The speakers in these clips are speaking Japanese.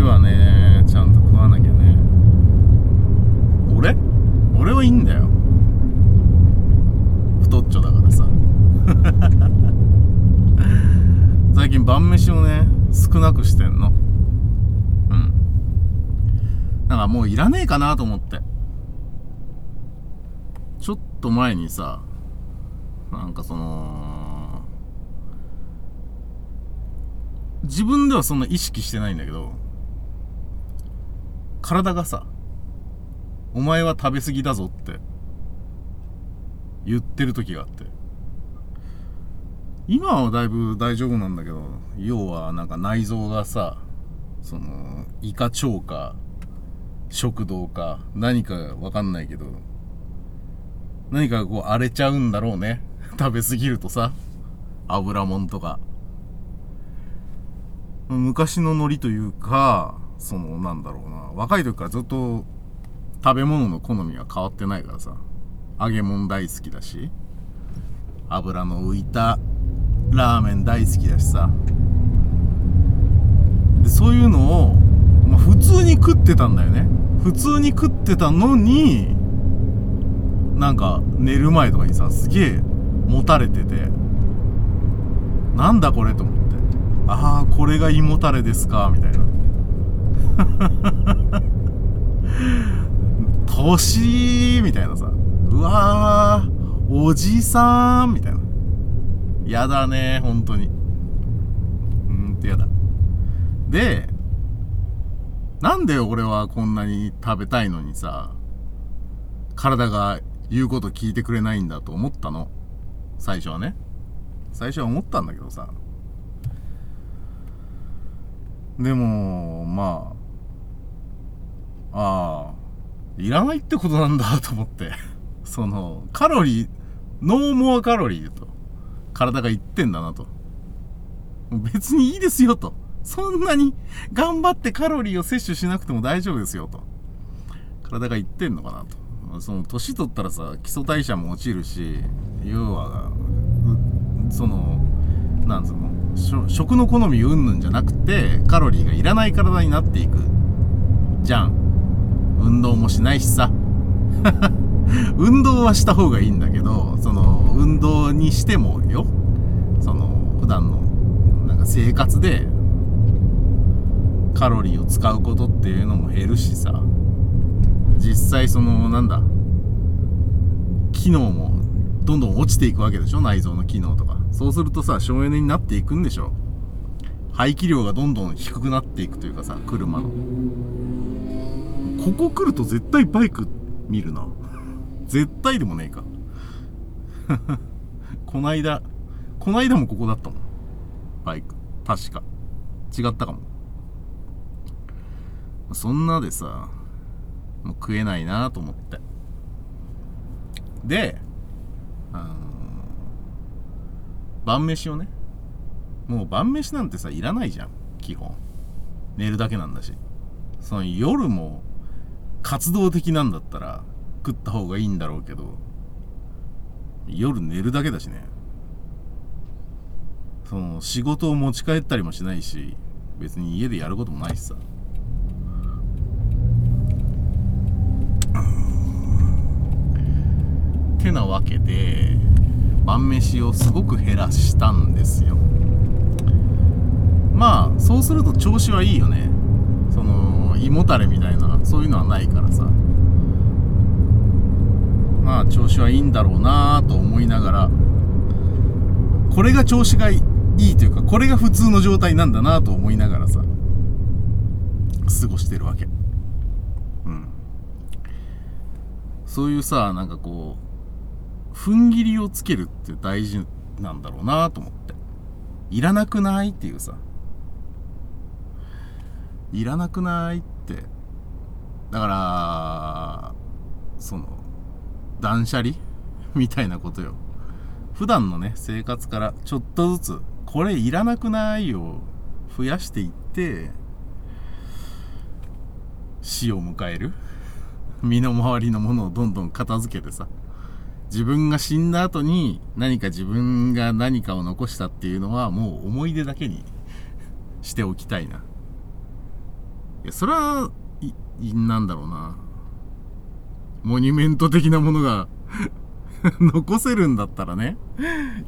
飯はねちゃんと食わなきゃね。俺？俺はいいんだよ。太っちょだからさ。最近晩飯をね少なくしてんの。うん。だからもういらねえかなと思って。ちょっと前にさなんかその自分ではそんな意識してないんだけど体がさお前は食べ過ぎだぞって言ってる時があって。今はだいぶ大丈夫なんだけど要はなんか内臓がさその胃か腸か食道か何かわかんないけど何かこう荒れちゃうんだろうね。食べ過ぎるとさ油もんとか。昔のノリというかそのなんだろうな。若い時からずっと食べ物の好みは変わってないからさ。揚げ物大好きだし油の浮いたラーメン大好きだしさ。でそういうのを、まあ、普通に食ってたんだよね。普通に食ってたのになんか寝る前とかにさすげえ持たれててなんだこれと思って。ああこれが胃もたれですかみたいな。年みたいなさ。うわーおじさんみたいな。やだね本当に。うんってやだ。でなんで俺はこんなに食べたいのにさ体が言うこと聞いてくれないんだと思ったの？最初はね。最初は思ったんだけどさ。でもまあああいらないってことなんだと思って。そのカロリーノーモアカロリーと体が言ってんだなと。別にいいですよと。そんなに頑張ってカロリーを摂取しなくても大丈夫ですよと。体が言ってんのかなと。その年取ったらさ基礎代謝も落ちるし要はそのなんつうの食の好みうんぬんじゃなくてカロリーがいらない体になっていくじゃん。運動もしないしさ。運動はした方がいいんだけどその運動にしてもよ。その普段のなんか生活でカロリーを使うことっていうのも減るしさ。実際そのなんだ機能もどんどん落ちていくわけでしょ？内臓の機能とか。そうするとさ省エネになっていくんでしょ？排気量がどんどん低くなっていくというかさ車の。ここ来ると絶対バイク見るな。絶対でもねえか。こないだこないだもここだったもん。バイク。確か。違ったかも。そんなでさもう食えないなと思って。であの晩飯をねもう晩飯なんてさいらないじゃん。基本。寝るだけなんだし。その夜も活動的なんだったら食った方がいいんだろうけど夜寝るだけだしね。その仕事を持ち帰ったりもしないし別に家でやることもないしさ。てなわけで晩飯をすごく減らしたんですよ。まあそうすると調子はいいよね。その胃もたれみたいなそういうのはないからさ。まあ調子はいいんだろうなと思いながら。これが調子がいいというかこれが普通の状態なんだなと思いながらさ過ごしてるわけ。うん。そういうさなんかこう踏ん切りをつけるって大事なんだろうなと思って。いらなくないっていうさ。いらなくないってだからその断捨離？みたいなことよ。普段のね生活からちょっとずつこれいらなくないを増やしていって死を迎える？身の回りのものをどんどん片付けてさ。自分が死んだ後に何か自分が何かを残したっていうのはもう思い出だけに しておきたいな。いや、それは、なんだろうな。モニュメント的なものが 残せるんだったらね、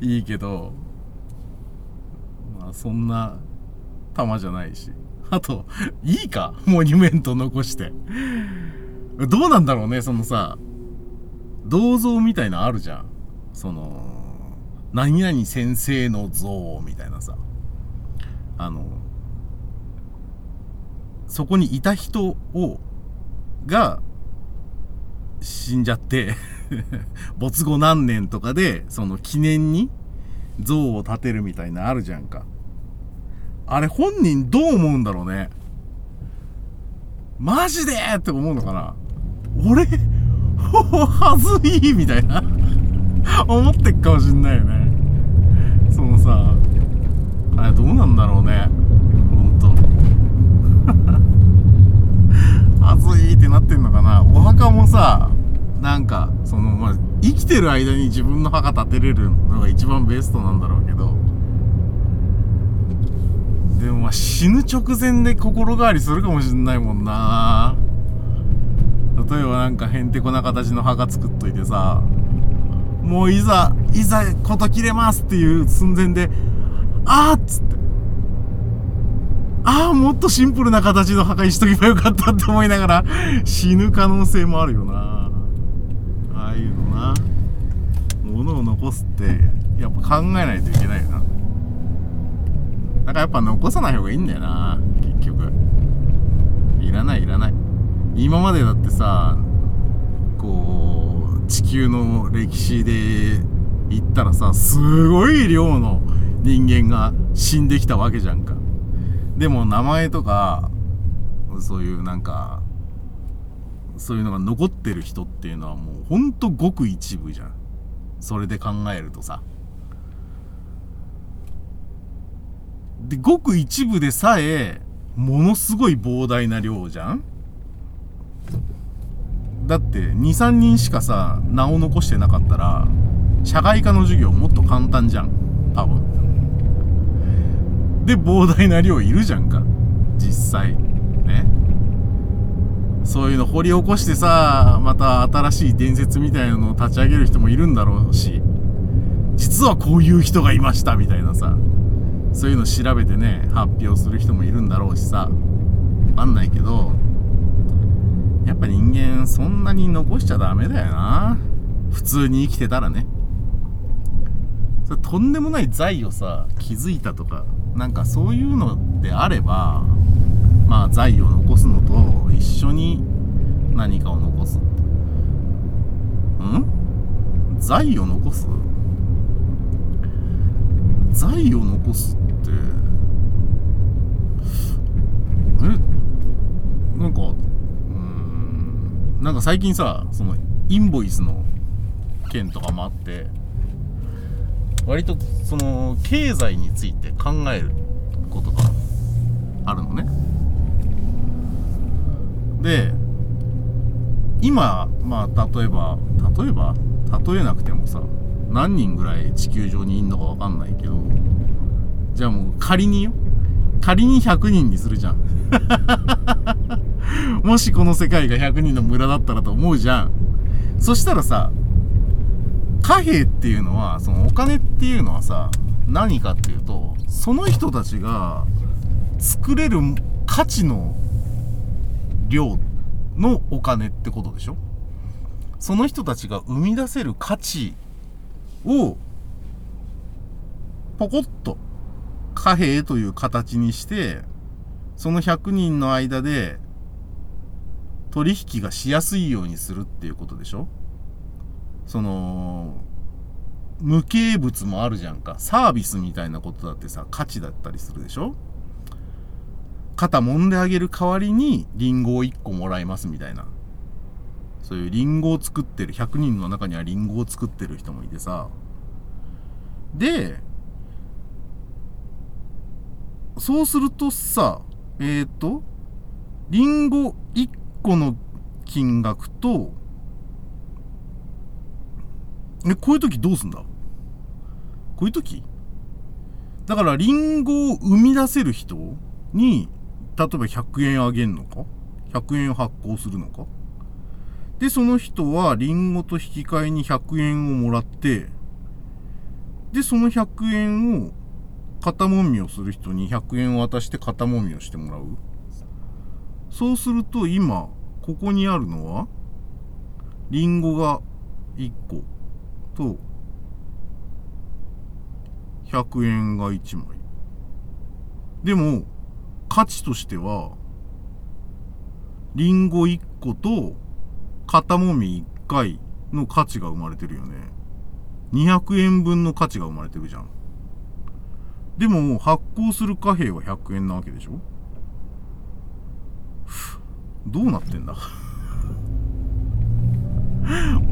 いいけど、まあそんな玉じゃないし。あと、いいか？モニュメント残して。どうなんだろうね、そのさ、銅像みたいなあるじゃん。その、何々先生の像みたいなさ。あの、そこにいた人を、が、死んじゃって 没後何年とかで、その記念に像を建てるみたいなあるじゃんか。あれ本人どう思うんだろうね。マジでって思うのかな俺、はずいみたいな思ってっかもしんないよね。そのさ、あれどうなんだろうね。ほんと。はずいってなってんのかな。お墓もさ、なんか、その、まあ、生きてる間に自分の墓建てれるのが一番ベストなんだろうけど、でもまあ死ぬ直前で心変わりするかもしんないもんな。例えばなんかへんてこな形の墓作っといてさもういざいざ事切れますっていう寸前であーっつって。ああもっとシンプルな形の墓にしとけばよかったって思いながら死ぬ可能性もあるよな。ああいうのな。物を残すってやっぱ考えないといけないよな。だからやっぱ残さない方がいいんだよな結局。いらないいらない。今までだってさこう地球の歴史で言ったらさすごい量の人間が死んできたわけじゃんか。でも名前とかそういうなんかそういうのが残ってる人っていうのはもうほんとごく一部じゃん。それで考えるとさ。でごく一部でさえものすごい膨大な量じゃん。だって23人しかさ名を残してなかったら社会科の授業もっと簡単じゃん。多分。で膨大な量いるじゃんか。実際。ね。そういうの掘り起こしてさまた新しい伝説みたいなのを立ち上げる人もいるんだろうし。実はこういう人がいましたみたいなさ。そういうの調べてね発表する人もいるんだろうしさ。わかんないけど。やっぱ人間そんなに残しちゃダメだよな。普通に生きてたらね。それとんでもない財をさ気づいたとかなんかそういうのであればまあ財を残すのと一緒に何かを残す。ん？財を残す？財を残すってえ？なんかうん？なんか最近さそのインボイスの件とかもあって割とその経済について考えることがあるのね。で今まあ例えば例えば？例えなくてもさ何人ぐらい地球上にいんのかわかんないけどじゃあもう仮によ。仮に100人にするじゃん。もしこの世界が100人の村だったらと思うじゃん。そしたらさ貨幣っていうのはそのお金っていうのはさ何かっていうとその人たちが作れる価値の量のお金ってことでしょ？その人たちが生み出せる価値をポコッと貨幣という形にしてその100人の間で取引がしやすいようにするっていうことでしょ？その無形物もあるじゃんかサービスみたいなことだってさ価値だったりするでしょ？肩揉んであげる代わりにリンゴを1個もらいますみたいな。そういうリンゴを作ってる、100人の中にはリンゴを作ってる人もいてさ。で、そうするとさ、えっ、ー、と、リンゴ1個の金額と、え、こういう時どうすんだ？こういう時？だから、リンゴを生み出せる人に、例えば100円あげんのか ?100 円発行するのか？で、その人はリンゴと引き換えに100円をもらって、で、その100円を肩もみをする人に100円を渡して肩もみをしてもらう。そうすると今、ここにあるのは、リンゴが1個と、100円が1枚。でも、価値としては、リンゴ1個と、肩もみ1回の価値が生まれてるよね。200円分の価値が生まれてるじゃん。でも発行する貨幣は100円なわけでしょ？どうなってんだ？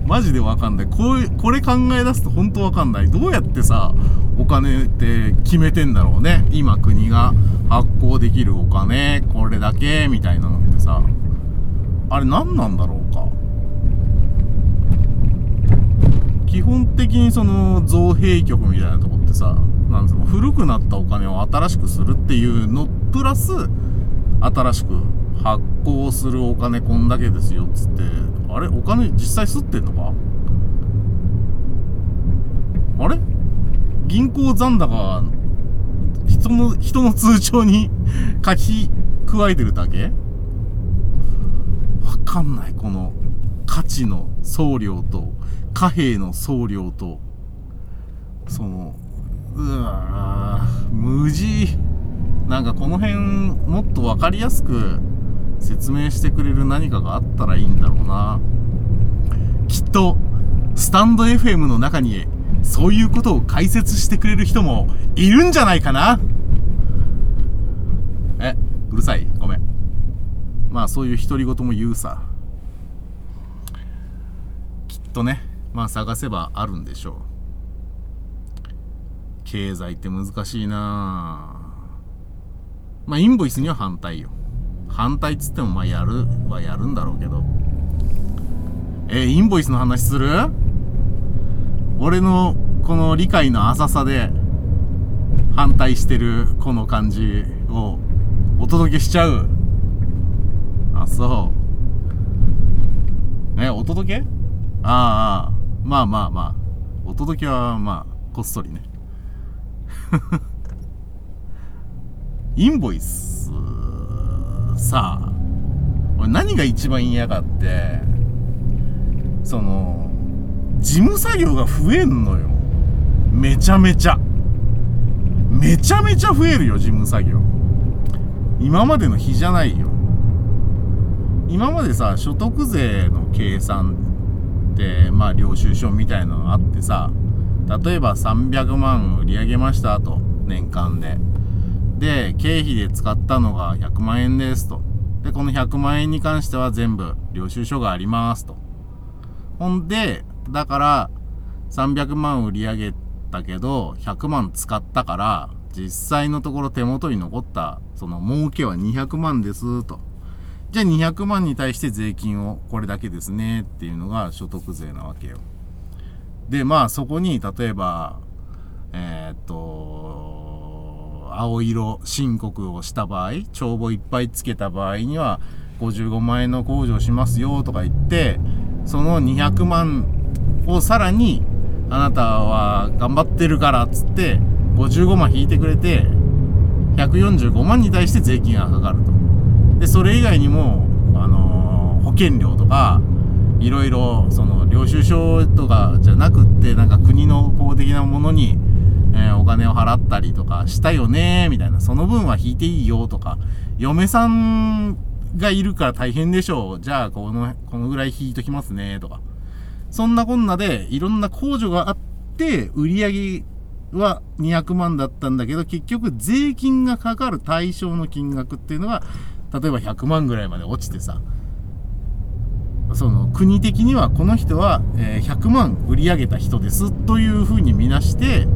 マジでわかんない。こう、これ考え出すと本当わかんない。どうやってさ、お金って決めてんだろうね。今国が発行できるお金、これだけ、みたいなのってさ。あれ何なんだろうか。基本的にその造幣局みたいなとこってさ、なんつうの、古くなったお金を新しくするっていうの、プラス、新しく発行するお金こんだけですよっ、つって、あれお金実際吸ってんのか？あれ？銀行残高、人の、人の通帳に 書き加えてるだけ？わかんない、この価値の送料と、貨幣の送料と、その、うわ無事。なんかこの辺もっと分かりやすく説明してくれる何かがあったらいいんだろうな。きっと、スタンド FM の中に、そういうことを解説してくれる人もいるんじゃないかなえ、うるさいごめん。まあそういう独り言も言うさ。きっとね、まあ探せばあるんでしょう。経済って難しいなまあインボイスには反対よ。反対っつってもまあやるはやるんだろうけど。えー、インボイスの話する？俺のこの理解の浅さで反対してるこの感じをお届けしちゃう。あ、そう。え、お届け？ああ、まあまあまあ。お届けはまあ、こっそりね。インボイス、さあ、俺何が一番嫌がって、その、事務作業が増えんのよ。めちゃめちゃ。めちゃめちゃ増えるよ、事務作業。今までの日じゃないよ。今までさ、所得税の計算って、まあ、領収書みたいなのあってさ、例えば300万売り上げましたと、年間で。で、経費で使ったのが100万円ですと。で、この100万円に関しては全部領収書がありますと。ほんで、だから、300万売り上げたけど、100万使ったから、実際のところ手元に残った、その儲けは200万ですと。じゃあ200万に対して税金をこれだけですねっていうのが所得税なわけよ。で、まあそこに例えば、青色申告をした場合、帳簿いっぱいつけた場合には、55万円の控除しますよとか言って、その200万をさらに、あなたは頑張ってるからっつって、55万引いてくれて、145万に対して税金がかかると。で、それ以外にも、あのー、保険料とか、いろいろ、その、領収書とかじゃなくって、なんか国の公的なものに、えー、お金を払ったりとかしたよねみたいな、その分は引いていいよとか、嫁さんがいるから大変でしょう。じゃあ、この、このぐらい引いときますね、とか。そんなこんなで、いろんな控除があって、売り上げは200万だったんだけど、結局税金がかかる対象の金額っていうのが、例えば100万ぐらいまで落ちてさ、その国的にはこの人は、100万売り上げた人ですというふうに見なして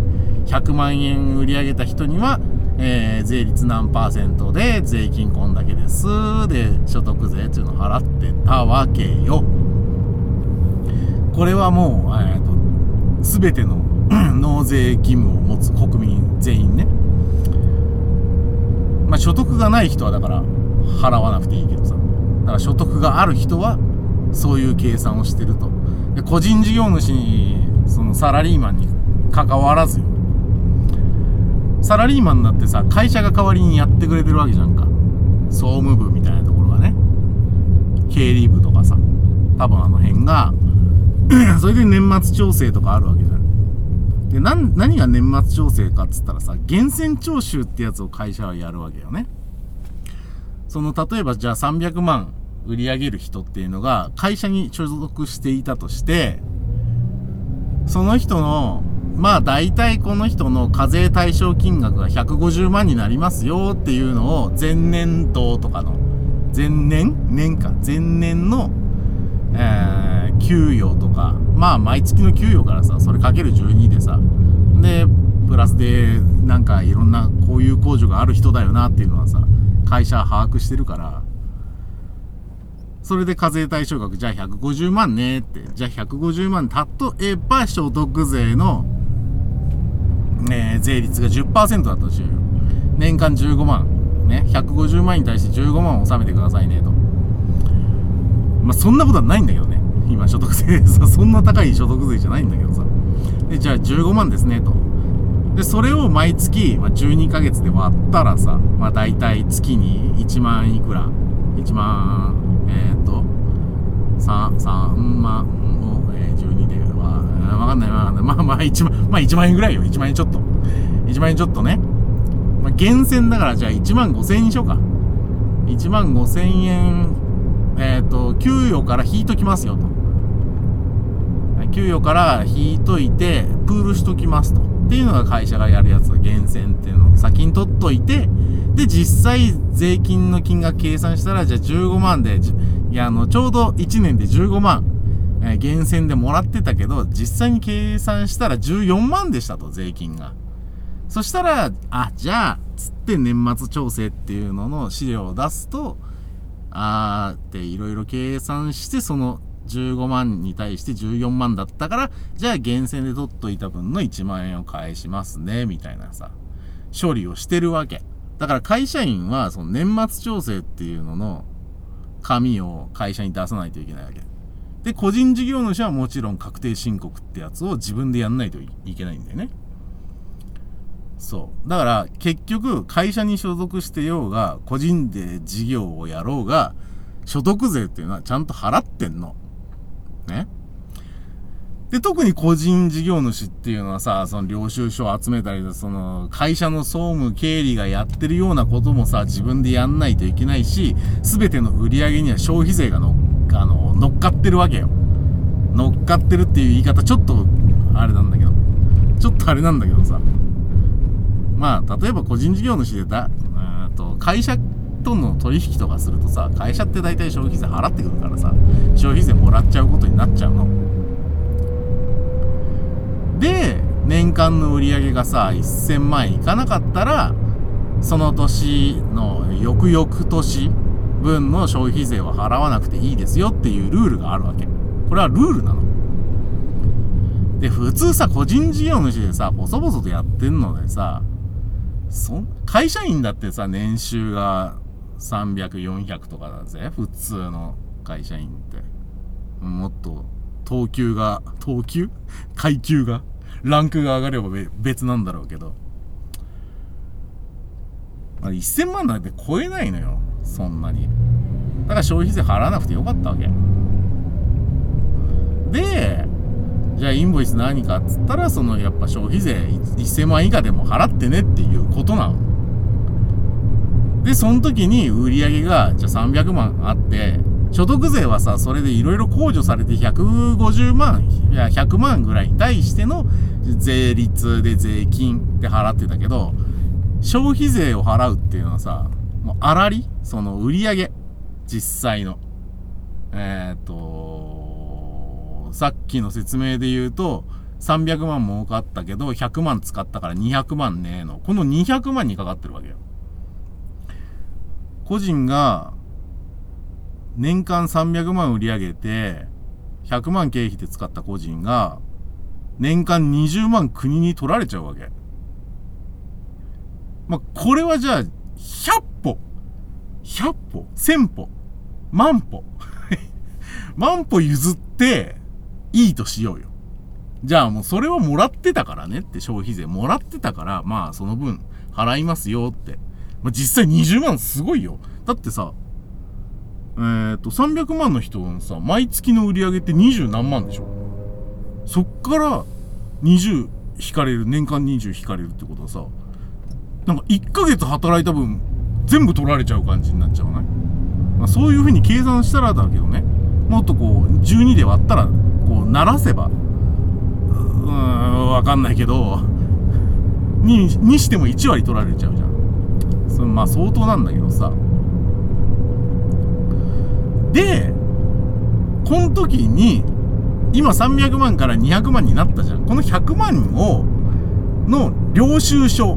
100万円売り上げた人には、えー、税率何パーセントで税金こんだけです。で所得税っていうのを払ってたわけよ。これはもう、えーと、全ての 納税義務を持つ国民全員ね。まあ所得がない人はだから払わなくていいけどさ。だから所得がある人はそういう計算をしてると。で個人事業主にそのサラリーマンに関わらずよ。サラリーマンだってさ会社が代わりにやってくれてるわけじゃんか。総務部みたいなところがね。経理部とかさ。多分あの辺が それで年末調整とかあるわけじゃん。で何が年末調整かっつったらさ源泉徴収ってやつを会社はやるわけよね。その例えばじゃあ300万売り上げる人っていうのが会社に所属していたとして、その人の、まあ大体この人の課税対象金額が150万になりますよっていうのを前年度とかの、前年？年か、前年の、えー、給与とか、まあ毎月の給与からさ、それかける12でさ、で、プラスでなんかいろんなこういう控除がある人だよなっていうのはさ、会社は把握してるから、それで課税対象額、じゃあ150万ねって。じゃあ150万、例えば所得税の、え、税率が10%だったとしよう年間15万。ね。150万に対して15万を納めてくださいね、と。まあ、そんなことはないんだけどね。今、所得税でさ、そんな高い所得税じゃないんだけどさ。で、じゃあ15万ですね、と。で、それを毎月、まあ、12ヶ月で割ったらさ、まあ、大体月に1万いくら ?1 万えっ、と、3、3万、かんないわかんない。まあまあ1万、まあ1万円ぐらいよ。1万円ちょっと。1万円ちょっとね。まあ、厳選だからじゃあ1万5千円にしようか。1万5千円、えっ、ー、と、給与から引いときますよと。給与から引いといて、プールしときますと。っていうのが会社がやるやつ、厳選っていうのを先に取っといて、で、実際税金の金額計算したら、じゃあ15万で、いや、あの、ちょうど1年で15万、えー、厳選でもらってたけど、実際に計算したら14万でしたと、税金が。そしたら、あ、じゃあ、つって年末調整っていうのの資料を出すと、あーっていろいろ計算して、その15万に対して14万だったから、じゃあ厳選で取っといた分の1万円を返しますね、みたいなさ、処理をしてるわけ。だから会社員は、その年末調整っていうのの紙を会社に出さないといけないわけ。で、個人事業主はもちろん確定申告ってやつを自分でやんないといけないんだよね。そう。だから結局会社に所属してようが、個人で事業をやろうが、所得税っていうのはちゃんと払ってんの。ね。で、特に個人事業主っていうのはさ、その領収書を集めたりその会社の総務経理がやってるようなこともさ、自分でやんないといけないし、すべての売り上げには消費税があの乗っかってるわけよ。乗っかってるっていう言い方、ちょっと、あれなんだけど、ちょっとあれなんだけどさ。まあ、例えば個人事業主でだ、と、会社との取引とかするとさ、会社って大体消費税払ってくるからさ、消費税もらっちゃうことになっちゃうの。で年間の売り上げがさ1000万円いかなかったらその年の翌々年分の消費税は払わなくていいですよっていうルールがあるわけ。これはルールなの。で普通さ個人事業主でさ細々とやってんのでさそ会社員だってさ年収が300400とかだぜ普通の会社員って。もっと等級が、等級？階級が、ランクが上がれば別なんだろうけど。1000万なんて超えないのよ。そんなに。だから消費税払わなくてよかったわけ。で、じゃあインボイス何かっつったら、そのやっぱ消費税1000万以下でも払ってねっていうことなの。で、その時に売り上げが、じゃあ300万あって、所得税はさ、それでいろいろ控除されて150万、いや、100万ぐらいに対しての税率で税金で払ってたけど、消費税を払うっていうのはさ、もう粗利その売り上げ？実際の。えっ、ー、と、さっきの説明で言うと、300万儲かったけど、100万使ったから200万ねえの。この200万にかかってるわけよ。個人が、年間300万売り上げて、100万経費で使った個人が、年間20万国に取られちゃうわけ。まあ、これはじゃあ、100歩、100歩、1000歩、万歩、万歩譲って、いいとしようよ。じゃあもうそれはもらってたからねって消費税もらってたから、まあその分払いますよって。まあ、実際20万すごいよ。だってさ、えっ、ー、と、300万の人のさ、毎月の売り上げって20何万でしょ？そっから20引かれる、年間20引かれるってことはさ、なんか1ヶ月働いた分、全部取られちゃう感じになっちゃわない？まあ、そういう風に計算したらだけどね、もっとこう、12で割ったら、こう、鳴らせば、うーん、わかんないけど、に、にしても1割取られちゃうじゃん。それまあ相当なんだけどさ。で、この時に、今300万から200万になったじゃん。この100万を、の領収書。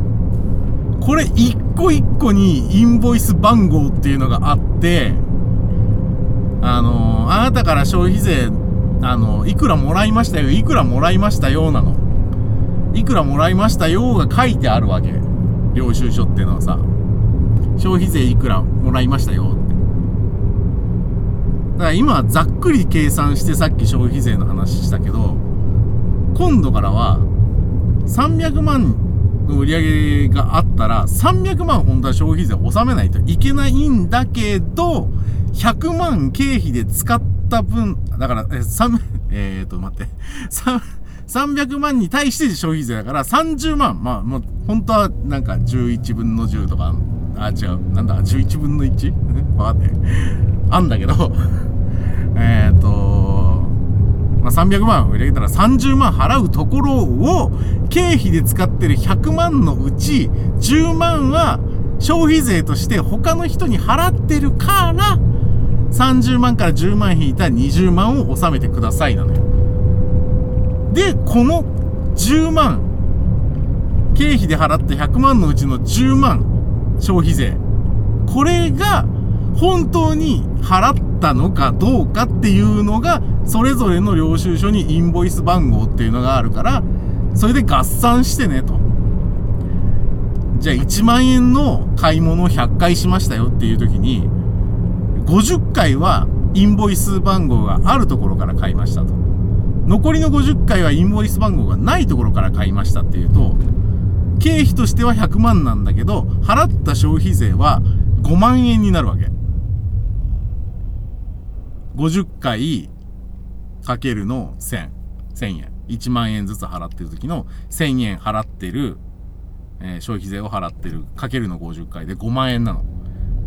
これ一個一個にインボイス番号っていうのがあって、あのあなたから消費税、あのいくらもらいましたよ、いくらもらいましたよなの。いくらもらいましたよが書いてあるわけ。領収書っていうのはさ。消費税いくらもらいましたよってだから今ざっくり計算してさっき消費税の話したけど、今度からは300万の売り上げがあったら、300万本当は消費税を納めないといけないんだけど、100万経費で使った分、だから、え、3、えーと、待って、300万に対して消費税だから30万。まあ、もう、本当はなんか11分の10とか、あ、違う、なんだ、11分の 1? わかんねえ。あんだけど えっと、まあ、300万売り上げたら30万払うところを経費で使ってる100万のうち10万は消費税として他の人に払ってるから30万から10万引いた20万を納めてくださいなのよ。で、この10万、経費で払った100万のうちの10万消費税。これが本当に払っったのかどうかっていうのが、それぞれの領収書にインボイス番号っていうのがあるから、それで合算してねと。じゃあ1万円の買い物を100回しましたよっていう時に、50回はインボイス番号があるところから買いましたと。残りの50回はインボイス番号がないところから買いましたっていうと、経費としては100万なんだけど、払った消費税は5万円になるわけ。50回かけるの1000、1000円。1万円ずつ払ってる時の1000円払ってる、えー、消費税を払ってるかけるの50回で5万円なの。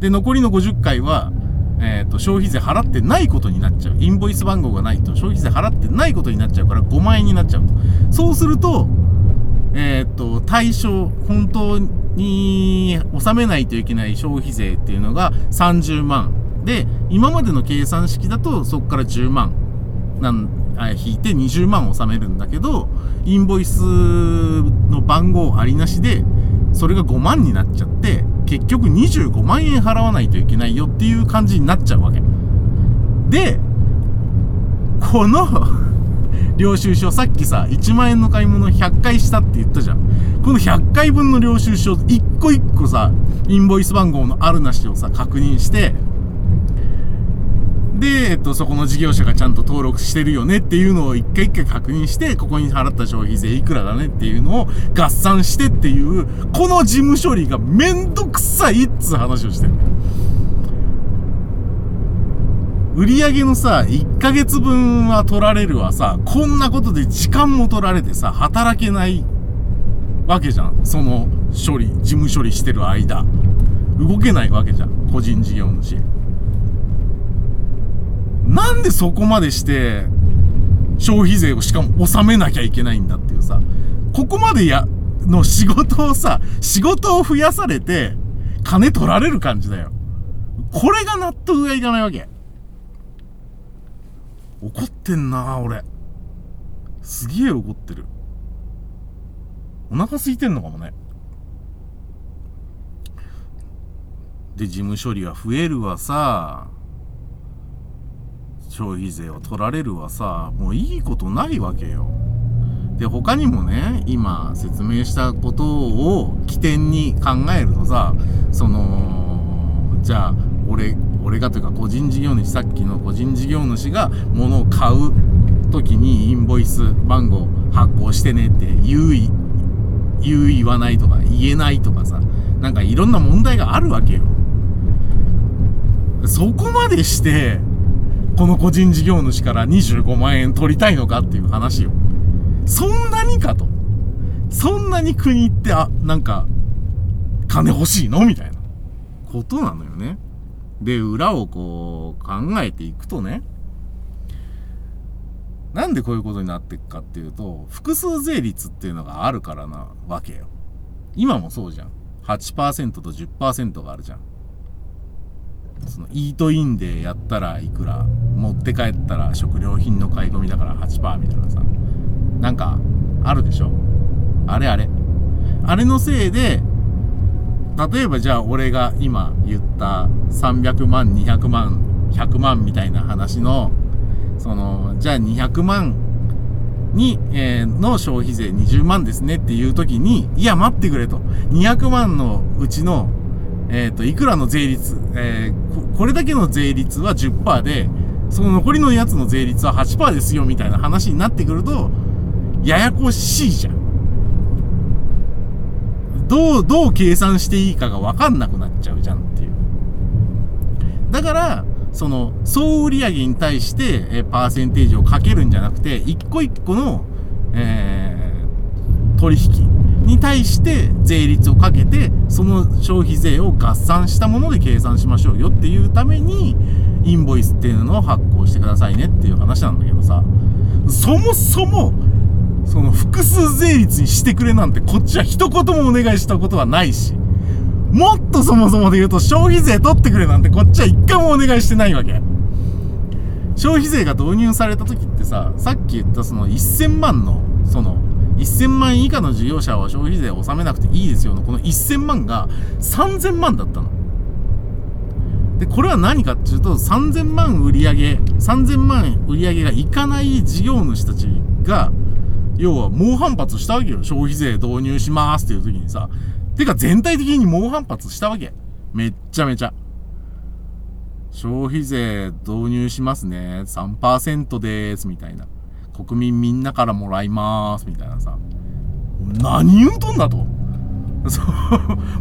で、残りの50回は、えっ、ー、と、消費税払ってないことになっちゃう。インボイス番号がないと消費税払ってないことになっちゃうから5万円になっちゃうと。そうすると、えっ、ー、と、対象、本当に納めないといけない消費税っていうのが30万で、今までの計算式だとそこから10万なん引いて20万納めるんだけど、インボイスの番号ありなしで、それが5万になっちゃって、結局25万円払わないといけないよっていう感じになっちゃうわけ。で、この 領収書、さっきさ、1万円の買い物100回したって言ったじゃん。この100回分の領収書、一個一個さ、インボイス番号のあるなしをさ、確認して、で、えっと、そこの事業者がちゃんと登録してるよねっていうのを一回一回確認して、ここに払った消費税いくらだねっていうのを合算してっていう、この事務処理がめんどくさいっつう話をしてる。売上のさ、1ヶ月分は取られるわさ、こんなことで時間も取られてさ、働けないわけじゃん。その処理、事務処理してる間。動けないわけじゃん。個人事業主。なんでそこまでして、消費税をしかも納めなきゃいけないんだっていうさ、ここまでや、の仕事をさ、仕事を増やされて、金取られる感じだよ。これが納得がいかないわけ。怒ってんな俺。すげえ怒ってる。お腹空いてんのかもね。で、事務処理は増えるわさ。消費税を取られるわさ。もういいことないわけよ。で、他にもね、今説明したことを起点に考えるとさ、その、じゃあ、俺、俺がというか個人事業主、さっきの個人事業主が物を買う時にインボイス番号発行してねって言う、言う言わないとか言えないとかさ、なんかいろんな問題があるわけよ。そこまでして、この個人事業主から25万円取りたいのかっていう話よ。そんなにかと。そんなに国って、あ、なんか、金欲しいのみたいなことなのよね。で、裏をこう考えていくとね、なんでこういうことになっていくかっていうと、複数税率っていうのがあるからなわけよ。今もそうじゃん。8%と10%があるじゃん。そのイートインでやったらいくら、持って帰ったら食料品の買い込みだから8%みたいなさ。なんか、あるでしょ？あれあれ。あれのせいで、例えばじゃあ俺が今言った300万、200万、100万みたいな話の、その、じゃあ200万に、えー、の消費税20万ですねっていう時に、いや待ってくれと。200万のうちの、えっ、ー、と、いくらの税率、えー、これだけの税率は10%で、その残りのやつの税率は8%ですよみたいな話になってくると、ややこしいじゃん。どう、どう計算していいかがわかんなくなっちゃうじゃんっていう。だから、その、総売上に対して、えパーセンテージをかけるんじゃなくて、一個一個の、えー、取引に対して税率をかけて、その消費税を合算したもので計算しましょうよっていうために、インボイスっていうのを発行してくださいねっていう話なんだけどさ、そもそも、その複数税率にしてくれなんてこっちは一言もお願いしたことはないし、もっとそもそもで言うと消費税取ってくれなんてこっちは一回もお願いしてないわけ。消費税が導入された時ってさ、さっき言ったその1000万の、その、1000万以下の事業者は消費税を納めなくていいですよの、この1000万が3000万だったの。で、これは何かっていうと、3000万売り上げ、3000万売り上げがいかない事業主たちが、要は猛反発したわけよ。消費税導入しますっていう時にさ。てか全体的に猛反発したわけ。めっちゃめちゃ。消費税導入しますね。3%です。みたいな。国民みんなからもらいます。みたいなさ。何言うとんだと。そう、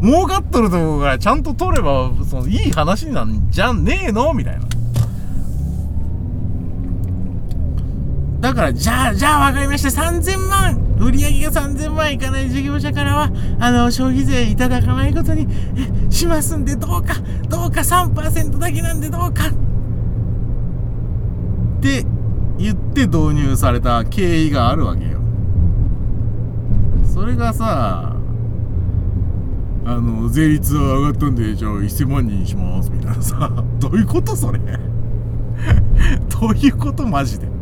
儲かっとるとこかちゃんと取れば、その、いい話なんじゃねえの？みたいな。だから、じゃあ、じゃあ分かりました。3000万売り上げが3000万いかない事業者からは、あの、消費税いただかないことにしますんで、どうか、どうか3%だけなんでどうか。って言って導入された経緯があるわけよ。それがさ、あの、税率は上がったんで、じゃあ1000万人にしますみたいなさ、どういうことそれ？どういうことマジで？も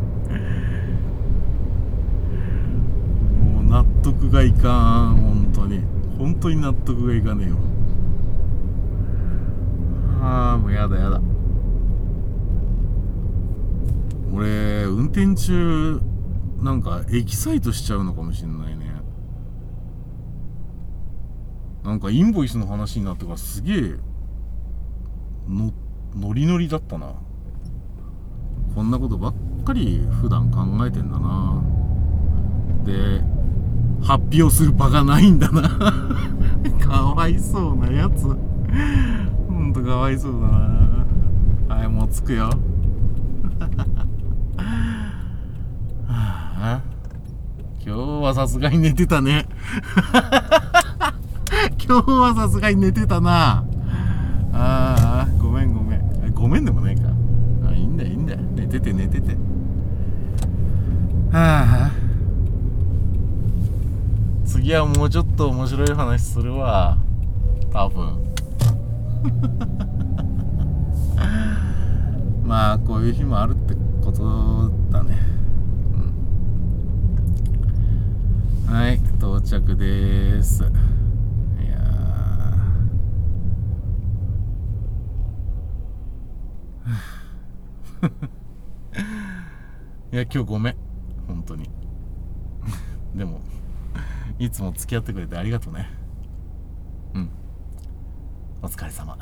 う。納得がいかん本当に。本当に納得がいかねえよ。ああもうやだやだ。俺運転中なんかエキサイトしちゃうのかもしんないね。なんかインボイスの話になってからすげえノリノリだったな。こんなことばっかり普段考えてんだな。で発表する場がないんだな。かわいそうなやつ。ほんとかわいそうだな。はいもう着くよはあ今日はさすがに寝てたね。今日はさすがに寝てたな。ああごめんごめん。ごめんでもないか。あいいんだいいんだ寝てて寝てて。はあ。いやもうちょっと面白い話するわ。多分。まあこういう日もある。ってことだねうんはい到着です。いや いや今日ごめん本当に。でもいつも付き合ってくれてありがとうね。うん。お疲れ様。